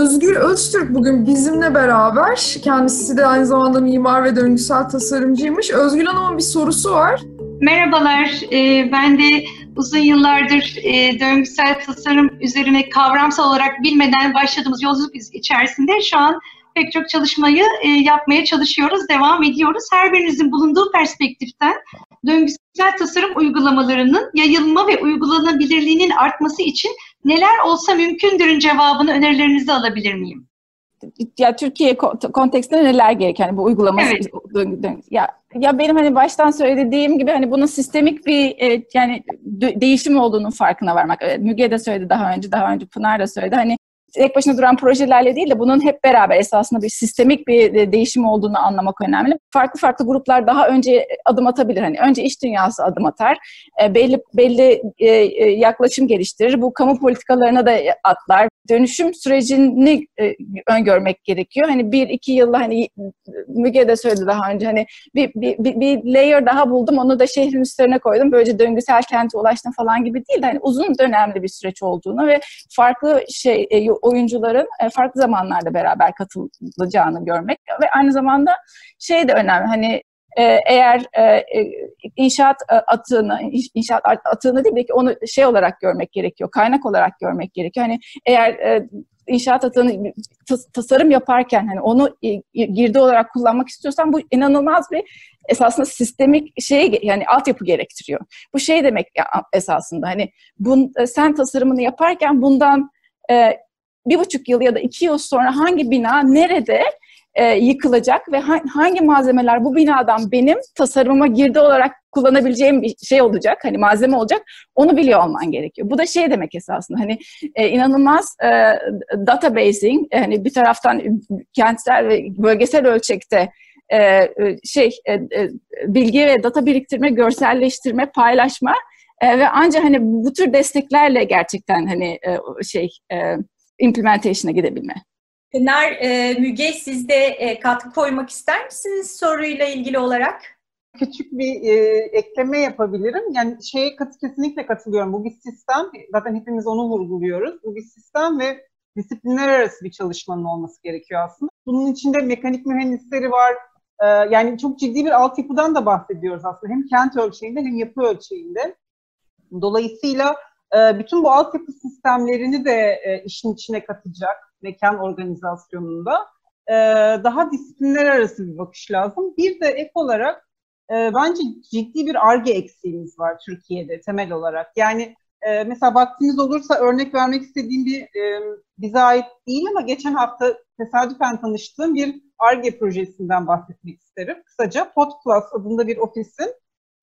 Özgür Öztürk bugün bizimle beraber. Kendisi de aynı zamanda mimar ve döngüsel tasarımcıymış. Özgül Hanım'ın bir sorusu var. Merhabalar, e, ben de uzun yıllardır e, döngüsel tasarım üzerine kavramsal olarak bilmeden başladığımız yolculuk içerisinde şu an pek çok çalışmayı e, yapmaya çalışıyoruz, devam ediyoruz. Her birinizin bulunduğu perspektiften döngüsel tasarım uygulamalarının yayılma ve uygulanabilirliğinin artması için neler olsa mümkündürün cevabını önerilerinizi alabilir miyim? Ya Türkiye kontekstinde neler gerek yani bu uygulama evet. ya ya benim hani baştan söylediğim gibi hani bunun sistemik bir e, yani değişim olduğunun farkına varmak. Müge de söyledi daha önce, daha önce Pınar da söyledi. Hani tek başına duran projelerle değil de bunun hep beraber esasında bir sistemik bir değişim olduğunu anlamak önemli. Farklı farklı gruplar daha önce adım atabilir. Hani önce iş dünyası adım atar, e, belli belli e, e, yaklaşım geliştirir. Bu kamu politikalarına da atlar. Dönüşüm sürecini öngörmek gerekiyor. Hani bir iki yılla hani Müge de söyledi daha önce hani bir, bir, bir, bir layer daha buldum onu da şehrin üstlerine koydum. Böylece döngüsel kente ulaştım falan gibi değil de hani uzun dönemli bir süreç olduğunu ve farklı şey oyuncuların e, farklı zamanlarda beraber katılacağını görmek ve aynı zamanda şey de önemli hani e, eğer e, inşaat atığını inşaat atığını değil belki onu şey olarak görmek gerekiyor kaynak olarak görmek gerekiyor hani eğer inşaat atığını tasarım yaparken hani onu girdi olarak kullanmak istiyorsan bu inanılmaz bir esasında sistemik şey yani altyapı gerektiriyor. Bu şey demek esasında hani bun, sen tasarımını yaparken bundan bir buçuk yıl ya da iki yıl sonra hangi bina nerede e, yıkılacak ve ha- hangi malzemeler bu binadan benim tasarımıma girdi olarak kullanabileceğim bir şey olacak, hani malzeme olacak, onu biliyor olman gerekiyor. Bu da şey demek esasında, hani e, inanılmaz e, databasing, e, hani bir taraftan kentsel ve bölgesel ölçekte e, e şey e, e, bilgi ve data biriktirme, görselleştirme, paylaşma e, ve ancak hani bu tür desteklerle gerçekten hani e, şey e, implementation'a gidebilme. Pınar, e, Müge siz de e, katkı koymak ister misiniz soruyla ilgili olarak? Küçük bir e, ekleme yapabilirim. Yani şeye kat, kesinlikle katılıyorum. Bu bir sistem. Zaten hepimiz onu vurguluyoruz. Bu bir sistem ve disiplinler arası bir çalışmanın olması gerekiyor aslında. Bunun içinde mekanik mühendisleri var. E, yani çok ciddi bir altyapıdan da bahsediyoruz aslında. Hem kent ölçeğinde hem yapı ölçeğinde. Dolayısıyla ee, bütün bu altyapı sistemlerini de e, işin içine katacak mekan organizasyonunda e, daha disiplinler arası bir bakış lazım. Bir de ek olarak e, bence ciddi bir ARGE eksiğimiz var Türkiye'de temel olarak. Yani mesela vaktiniz olursa örnek vermek istediğim bir bize ait değil ama geçen hafta tesadüfen tanıştığım bir ARGE projesinden bahsetmek isterim. Kısaca Pod Plus adında bir ofisin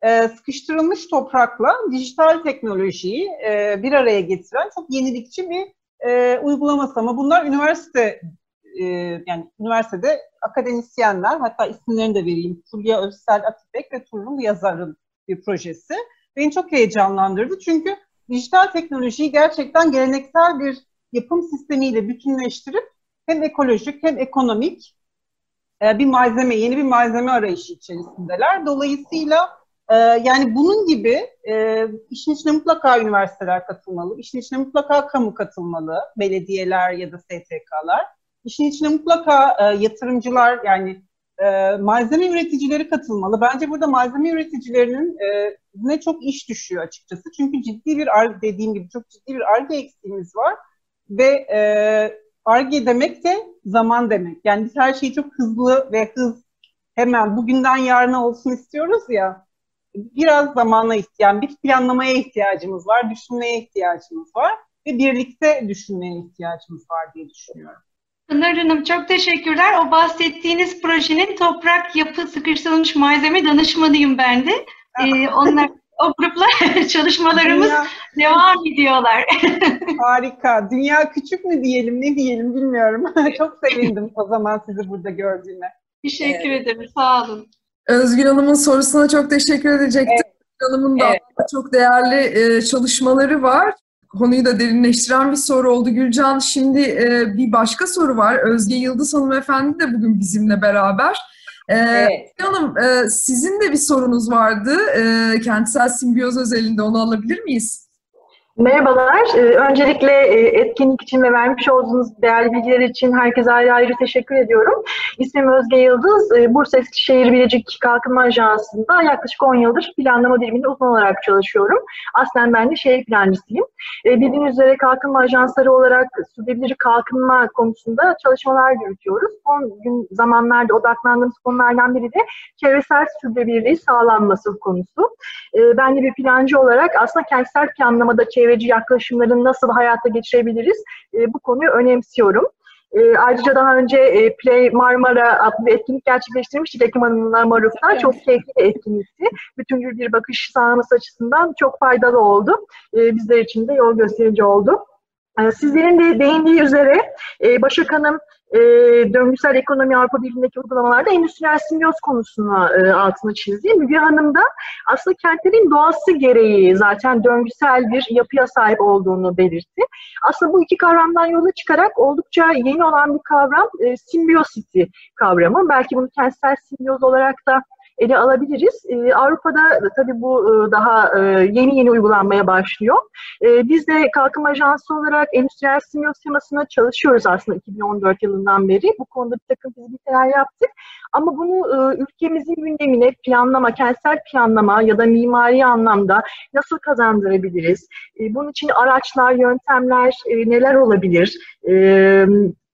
e, sıkıştırılmış toprakla dijital teknolojiyi e, bir araya getiren çok yenilikçi bir e, uygulaması. Ama bunlar üniversite e, yani üniversitede akademisyenler hatta isimlerini de vereyim. Fulya Özsel Atipek ve Turul Yazar'ın bir projesi. Beni çok heyecanlandırdı çünkü dijital teknolojiyi gerçekten geleneksel bir yapım sistemiyle bütünleştirip hem ekolojik hem ekonomik bir malzeme, yeni bir malzeme arayışı içerisindeler. Dolayısıyla ee, yani bunun gibi e, işin içine mutlaka üniversiteler katılmalı, işin içine mutlaka kamu katılmalı, belediyeler ya da STK'lar. İşin içine mutlaka e, yatırımcılar yani e, malzeme üreticileri katılmalı. Bence burada malzeme üreticilerinin e, ne çok iş düşüyor açıkçası. Çünkü ciddi bir dediğim gibi çok ciddi bir arge eksiğimiz var ve arge demek de zaman demek. Yani biz her şeyi çok hızlı ve hız hemen bugünden yarına olsun istiyoruz ya biraz zamana ihtiyaç, bir planlamaya ihtiyacımız var, düşünmeye ihtiyacımız var ve birlikte düşünmeye ihtiyacımız var diye düşünüyorum. Pınar Hanım çok teşekkürler. O bahsettiğiniz projenin toprak yapı sıkıştırılmış malzeme danışmanıyım ben de. Ee, onlar o grupla çalışmalarımız Dünya... devam ediyorlar. Harika. Dünya küçük mü diyelim, ne diyelim bilmiyorum. çok sevindim o zaman sizi burada gördüğüme. Teşekkür evet. ederim. Sağ olun. Özgür Hanım'ın sorusuna çok teşekkür edecektim. Evet. Özgür Hanım'ın da evet. çok değerli e, çalışmaları var. Konuyu da derinleştiren bir soru oldu Gülcan. Şimdi e, bir başka soru var. Özge Yıldız Hanımefendi de bugün bizimle beraber. Ee, evet. Hanım, e, sizin de bir sorunuz vardı. E, kentsel simbiyoz özelinde onu alabilir miyiz? Merhabalar. Ee, öncelikle e, etkinlik için ve vermiş olduğunuz değerli bilgiler için herkese ayrı ayrı teşekkür ediyorum. İsmim Özge Yıldız. Ee, Bursa Eskişehir Bilecik Kalkınma Ajansı'nda yaklaşık 10 yıldır planlama biriminde uzman olarak çalışıyorum. Aslen ben de şehir plancısıyım. Ee, bildiğiniz üzere kalkınma ajansları olarak sürdürülebilir kalkınma konusunda çalışmalar yürütüyoruz. Son gün zamanlarda odaklandığımız konulardan biri de çevresel sürdürülebilirliği sağlanması konusu. Ben de bir plancı olarak aslında kentsel planlamada çevre çevreci yaklaşımların nasıl hayata geçirebiliriz e, bu konuyu önemsiyorum. E, ayrıca daha önce e, Play Marmara adlı bir etkinlik gerçekleştirmiştik Ekim Hanım'la Maruf'ta. Evet. Çok keyifli bir etkinlikti. Bütüncül bir bakış sağlaması açısından çok faydalı oldu. E, bizler için de yol gösterici oldu. E, sizlerin de değindiği üzere e, Başak Hanım e, döngüsel ekonomi Avrupa Birliği'ndeki uygulamalarda endüstriyel simbiyoz konusuna e, altını çizdi. Müge Hanım da aslında kentlerin doğası gereği zaten döngüsel bir yapıya sahip olduğunu belirtti. Aslında bu iki kavramdan yola çıkarak oldukça yeni olan bir kavram simbiyosity kavramı. Belki bunu kentsel simbiyoz olarak da ele alabiliriz. E, Avrupa'da tabii bu e, daha e, yeni yeni uygulanmaya başlıyor. E, biz de Kalkınma Ajansı olarak endüstriyel simyoz temasına çalışıyoruz aslında 2014 yılından beri. Bu konuda bir takım fizibiliteler yaptık. Ama bunu e, ülkemizin gündemine planlama, kentsel planlama ya da mimari anlamda nasıl kazandırabiliriz? E, bunun için araçlar, yöntemler e, neler olabilir? E,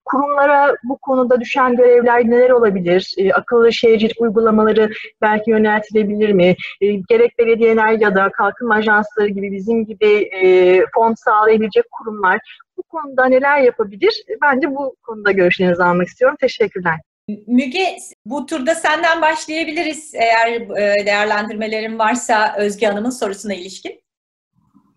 kurumlara bu konuda düşen görevler neler olabilir? E, akıllı şehircilik uygulamaları belki yöneltilebilir mi? E, gerek belediyeler ya da kalkınma ajansları gibi bizim gibi e, fon sağlayabilecek kurumlar bu konuda neler yapabilir? Ben de bu konuda görüşlerinizi almak istiyorum. Teşekkürler. Müge, bu turda senden başlayabiliriz eğer e, değerlendirmelerin varsa Özge Hanım'ın sorusuna ilişkin.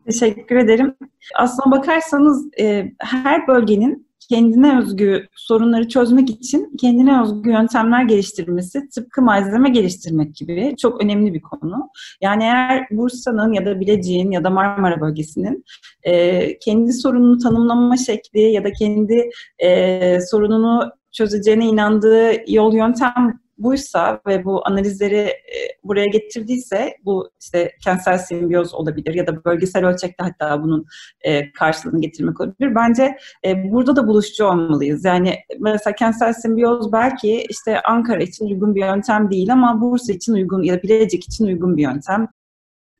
Teşekkür ederim. Aslına bakarsanız e, her bölgenin kendine özgü sorunları çözmek için kendine özgü yöntemler geliştirmesi tıpkı malzeme geliştirmek gibi çok önemli bir konu. Yani eğer Bursa'nın ya da Bilecik'in ya da Marmara bölgesinin e, kendi sorununu tanımlama şekli ya da kendi e, sorununu çözeceğine inandığı yol yöntem buysa ve bu analizleri e, buraya getirdiyse bu işte kentsel simbiyoz olabilir ya da bölgesel ölçekte hatta bunun e, karşılığını getirmek olabilir. Bence e, burada da buluşucu olmalıyız. Yani mesela kentsel simbiyoz belki işte Ankara için uygun bir yöntem değil ama Bursa için uygun ya da Bilecik için uygun bir yöntem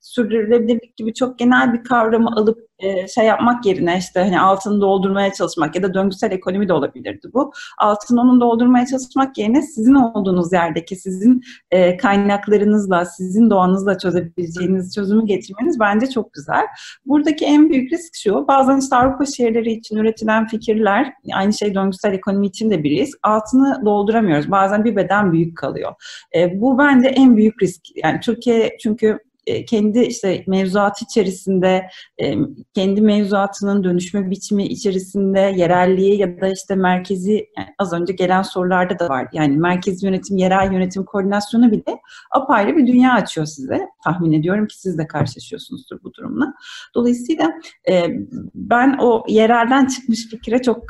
sürdürülebilirlik gibi çok genel bir kavramı alıp e, şey yapmak yerine işte hani altını doldurmaya çalışmak ya da döngüsel ekonomi de olabilirdi bu. Altını onun doldurmaya çalışmak yerine sizin olduğunuz yerdeki sizin e, kaynaklarınızla, sizin doğanızla çözebileceğiniz çözümü getirmeniz bence çok güzel. Buradaki en büyük risk şu, bazen işte Avrupa şehirleri için üretilen fikirler, aynı şey döngüsel ekonomi için de bir risk. Altını dolduramıyoruz. Bazen bir beden büyük kalıyor. E, bu bence en büyük risk. Yani Türkiye çünkü kendi işte mevzuat içerisinde e, kendi mevzuatının dönüşme biçimi içerisinde yerelliği ya da işte merkezi yani az önce gelen sorularda da var. Yani merkez yönetim, yerel yönetim koordinasyonu bile apayrı bir dünya açıyor size. Tahmin ediyorum ki siz de karşılaşıyorsunuzdur bu durumla. Dolayısıyla e, ben o yerelden çıkmış fikre çok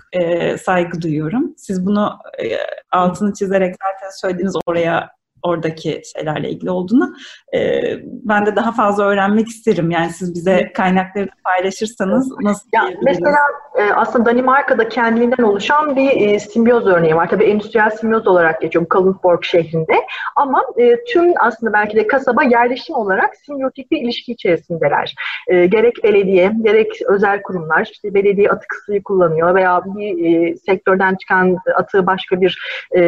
saygı duyuyorum. Siz bunu altını çizerek zaten söylediğiniz oraya oradaki şeylerle ilgili olduğunu. E, ben de daha fazla öğrenmek isterim. Yani siz bize kaynakları paylaşırsanız nasıl ya, Mesela e, aslında Danimarka'da kendiliğinden oluşan bir e, simbiyoz örneği var. Tabii endüstriyel simbiyoz olarak geçiyor bu Kalundborg şehrinde. Ama e, tüm aslında belki de kasaba yerleşim olarak simbiyotik bir ilişki içerisindeler. E, gerek belediye, gerek özel kurumlar, işte belediye atık suyu kullanıyor veya bir e, sektörden çıkan atığı başka bir e,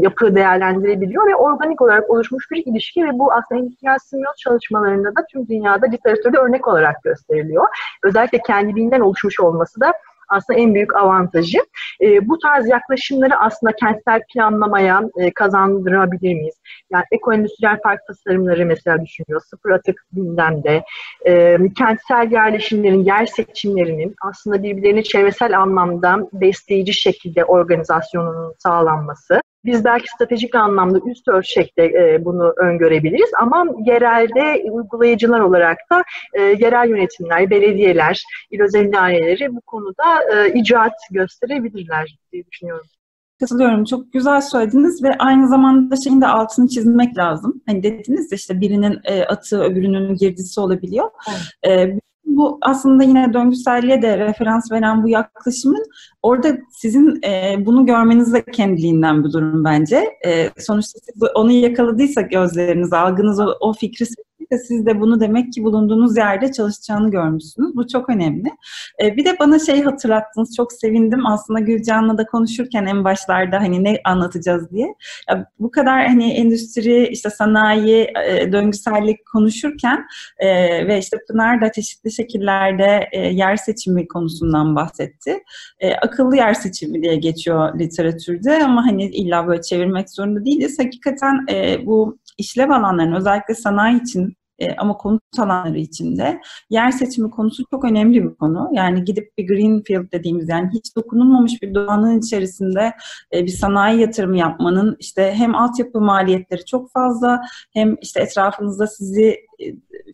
yapı değerlendirebiliyor ve organik olarak oluşmuş bir ilişki ve bu aslında endüstriyel simbiyoz çalışmalarında da tüm dünyada literatürde örnek olarak gösteriliyor. Özellikle kendiliğinden oluşmuş olması da aslında en büyük avantajı. E, bu tarz yaklaşımları aslında kentsel planlamaya e, kazandırabilir miyiz? Yani ekoendüstriyel park tasarımları mesela düşünüyor. Sıfır atık gündemde. E, kentsel yerleşimlerin, yer seçimlerinin aslında birbirlerini çevresel anlamda besleyici şekilde organizasyonunun sağlanması. Biz belki stratejik anlamda üst ölçekte e, bunu öngörebiliriz ama yerelde uygulayıcılar olarak da e, yerel yönetimler, belediyeler, il özel idareleri bu konuda e, icraat gösterebilirler diye düşünüyorum. Katılıyorum. Çok güzel söylediniz ve aynı zamanda şeyin de altını çizmek lazım. Hani dediniz ya işte birinin e, atı öbürünün girdisi olabiliyor. Evet. E, Bu aslında yine döngüselliğe de referans veren bu yaklaşımın orada sizin e, bunu görmeniz de kendiliğinden bir durum bence. E, sonuçta siz onu yakaladıysa gözleriniz, algınız o, o fikri de siz de bunu demek ki bulunduğunuz yerde çalışacağını görmüşsünüz. Bu çok önemli. E, bir de bana şey hatırlattınız. Çok sevindim. Aslında Gülcan'la da konuşurken en başlarda hani ne anlatacağız diye. Ya, bu kadar hani endüstri, işte sanayi, e, döngüsellik konuşurken e, ve işte Pınar da çeşitli şekillerde e, yer seçimi konusundan bahsetti. E, akıllı yer seçimi diye geçiyor literatürde ama hani illa böyle çevirmek zorunda değiliz. Hakikaten e, bu işlev alanlarının özellikle sanayi için e, ama konut alanları içinde yer seçimi konusu çok önemli bir konu. Yani gidip bir greenfield dediğimiz yani hiç dokunulmamış bir doğanın içerisinde e, bir sanayi yatırımı yapmanın işte hem altyapı maliyetleri çok fazla hem işte etrafınızda sizi e,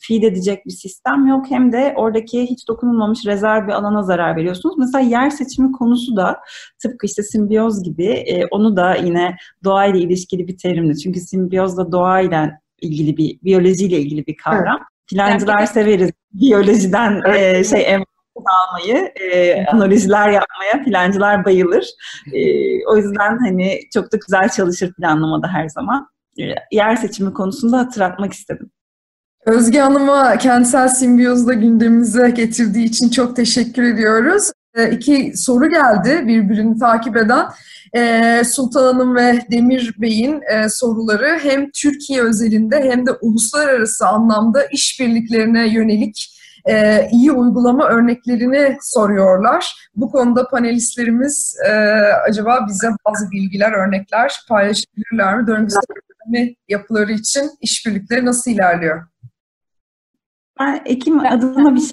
feed edecek bir sistem yok hem de oradaki hiç dokunulmamış rezerv bir alana zarar veriyorsunuz. Mesela yer seçimi konusu da tıpkı işte simbiyoz gibi onu da yine doğayla ilişkili bir terimdi. Çünkü simbiyoz da doğayla ilgili bir biyolojiyle ilgili bir kavram. Evet. Plancılar evet. severiz biyolojiden evet. e, şey almayı, e, analiziler yapmaya plancılar bayılır. E, o yüzden hani çok da güzel çalışır planlamada her zaman. E, yer seçimi konusunda hatırlatmak istedim. Özge Hanım'a kentsel simbiyozda gündemimize getirdiği için çok teşekkür ediyoruz. E, iki soru geldi birbirini takip eden. E, Sultan Hanım ve Demir Bey'in e, soruları hem Türkiye özelinde hem de uluslararası anlamda işbirliklerine yönelik e, iyi uygulama örneklerini soruyorlar. Bu konuda panelistlerimiz e, acaba bize bazı bilgiler, örnekler paylaşabilirler mi? Döngüsel yapıları için işbirlikleri nasıl ilerliyor? Ben Ekim adına bir şey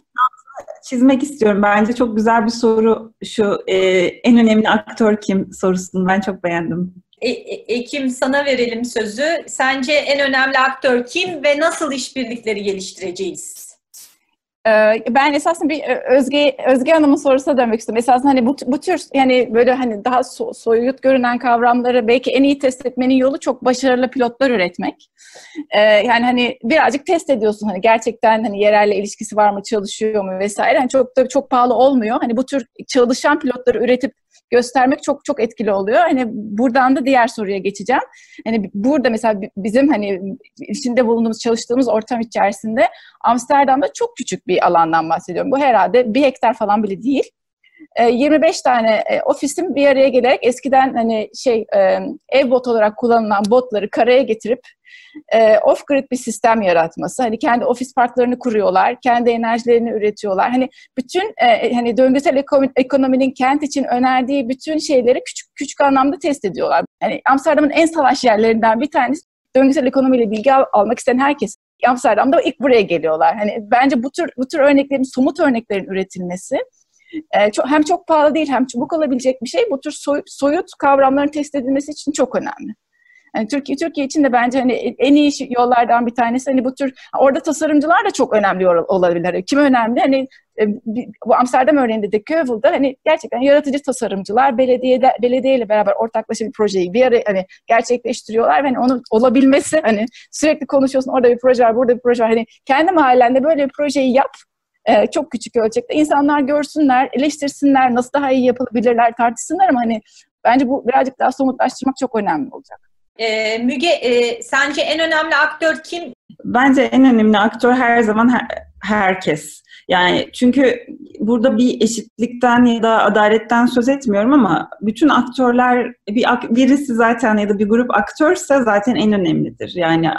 çizmek istiyorum. Bence çok güzel bir soru şu e, en önemli aktör kim sorusunu ben çok beğendim. E, e, Ekim sana verelim sözü. Sence en önemli aktör kim ve nasıl işbirlikleri geliştireceğiz? Ee, ben esasında bir e, Özge Özge Hanım'ın sorusuna dönmek istiyorum. Esasında hani bu, bu tür yani böyle hani daha so, soyut görünen kavramları belki en iyi test etmenin yolu çok başarılı pilotlar üretmek. Ee, yani hani birazcık test ediyorsun hani gerçekten hani yerelle ilişkisi var mı, çalışıyor mu vesaire. Hani çok da çok pahalı olmuyor. Hani bu tür çalışan pilotları üretip göstermek çok çok etkili oluyor. Hani buradan da diğer soruya geçeceğim. Hani burada mesela bizim hani içinde bulunduğumuz çalıştığımız ortam içerisinde Amsterdam'da çok küçük bir alandan bahsediyorum. Bu herhalde bir hektar falan bile değil. 25 tane e, ofisin bir araya gelerek eskiden hani şey e, ev bot olarak kullanılan botları karaya getirip e, off-grid bir sistem yaratması. Hani kendi ofis parklarını kuruyorlar, kendi enerjilerini üretiyorlar. Hani bütün hani döngüsel ekonominin kent için önerdiği bütün şeyleri küçük küçük anlamda test ediyorlar. Hani Amsterdam'ın en savaş yerlerinden bir tanesi döngüsel ekonomiyle bilgi al, almak isteyen herkes Amsterdam'da ilk buraya geliyorlar. Hani bence bu tür bu tür örneklerin somut örneklerin üretilmesi e, çok, hem çok pahalı değil hem çabuk olabilecek bir şey. Bu tür soy, soyut kavramların test edilmesi için çok önemli. Yani Türkiye Türkiye için de bence hani en iyi yollardan bir tanesi hani bu tür orada tasarımcılar da çok önemli olabilir. Hani kim önemli? Hani e, bu Amsterdam örneğinde de Keuvel'da hani gerçekten yaratıcı tasarımcılar belediyede belediyeyle beraber ortaklaşa bir projeyi bir araya hani gerçekleştiriyorlar ve hani onun olabilmesi hani sürekli konuşuyorsun orada bir proje var burada bir proje var hani kendi mahallende böyle bir projeyi yap e, çok küçük ölçekte. insanlar görsünler, eleştirsinler, nasıl daha iyi yapılabilirler tartışsınlar ama hani bence bu birazcık daha somutlaştırmak çok önemli olacak. E, Müge, e, sence en önemli aktör kim? Bence en önemli aktör her zaman her, herkes. Yani çünkü burada bir eşitlikten ya da adaletten söz etmiyorum ama bütün aktörler bir birisi zaten ya da bir grup aktörse zaten en önemlidir. Yani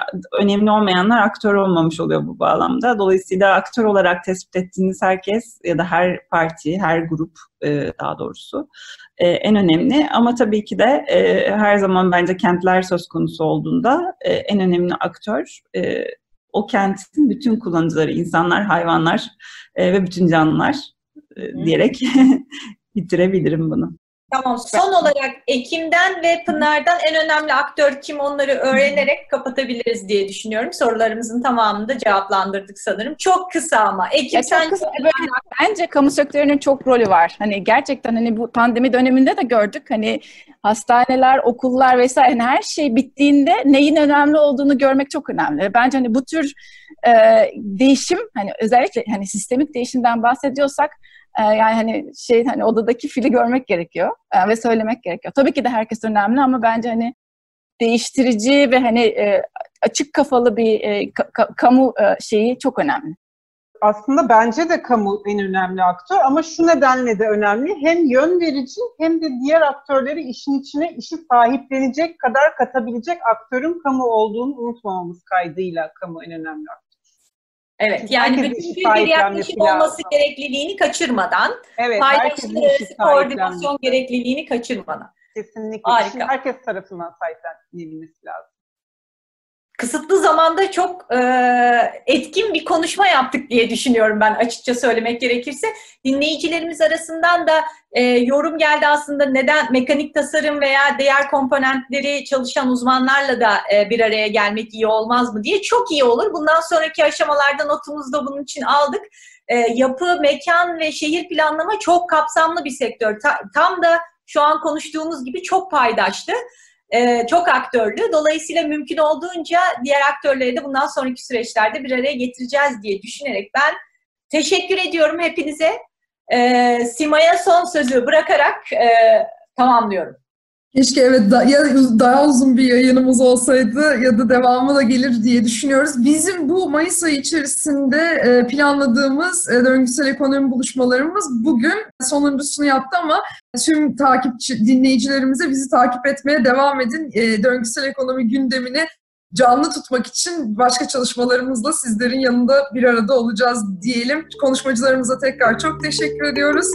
önemli olmayanlar aktör olmamış oluyor bu bağlamda. Dolayısıyla aktör olarak tespit ettiğiniz herkes ya da her parti, her grup e, daha doğrusu e, en önemli. Ama tabii ki de e, her zaman bence kentler söz konusu olduğunda en önemli aktör o kentin bütün kullanıcıları, insanlar, hayvanlar e, ve bütün canlılar e, diyerek bitirebilirim bunu. Tamam. Son olarak Ekim'den ve Pınar'dan en önemli aktör kim onları öğrenerek kapatabiliriz diye düşünüyorum. Sorularımızın tamamını da cevaplandırdık sanırım. Çok kısa ama. Ekim Ya sen kısa böyle, bence kamu sektörünün çok rolü var. Hani gerçekten hani bu pandemi döneminde de gördük. Hani hastaneler, okullar vesaire hani her şey bittiğinde neyin önemli olduğunu görmek çok önemli. Bence hani bu tür e, değişim hani özellikle hani sistemik değişimden bahsediyorsak e, yani hani şey hani odadaki fili görmek gerekiyor e, ve söylemek gerekiyor. Tabii ki de herkes önemli ama bence hani değiştirici ve hani e, açık kafalı bir e, ka- kamu şeyi çok önemli. Aslında bence de kamu en önemli aktör ama şu nedenle de önemli. Hem yön verici hem de diğer aktörleri işin içine işi sahiplenecek kadar katabilecek aktörün kamu olduğunu unutmamamız kaydıyla kamu en önemli aktör. Evet yani bütün bir yaklaşım olması lazım. gerekliliğini kaçırmadan, Evet, işi arası koordinasyon gerekliliğini kaçırmadan. Kesinlikle. Harika. İşin herkes tarafından sahiplenilmesi lazım. Kısıtlı zamanda çok e, etkin bir konuşma yaptık diye düşünüyorum ben açıkça söylemek gerekirse. Dinleyicilerimiz arasından da e, yorum geldi aslında neden mekanik tasarım veya diğer komponentleri çalışan uzmanlarla da e, bir araya gelmek iyi olmaz mı diye. Çok iyi olur. Bundan sonraki aşamalarda notumuzu da bunun için aldık. E, yapı, mekan ve şehir planlama çok kapsamlı bir sektör. Ta- tam da şu an konuştuğumuz gibi çok paydaşlı. Ee, çok aktörlü. Dolayısıyla mümkün olduğunca diğer aktörleri de bundan sonraki süreçlerde bir araya getireceğiz diye düşünerek ben teşekkür ediyorum hepinize. Ee, Sima'ya son sözü bırakarak e, tamamlıyorum. Keşke evet da, ya daha uzun bir yayınımız olsaydı ya da devamı da gelir diye düşünüyoruz. Bizim bu Mayıs ayı içerisinde e, planladığımız e, döngüsel ekonomi buluşmalarımız bugün sonuncusunu yaptı ama tüm takipçi dinleyicilerimize bizi takip etmeye devam edin. E, döngüsel ekonomi gündemini canlı tutmak için başka çalışmalarımızla sizlerin yanında bir arada olacağız diyelim. Konuşmacılarımıza tekrar çok teşekkür ediyoruz.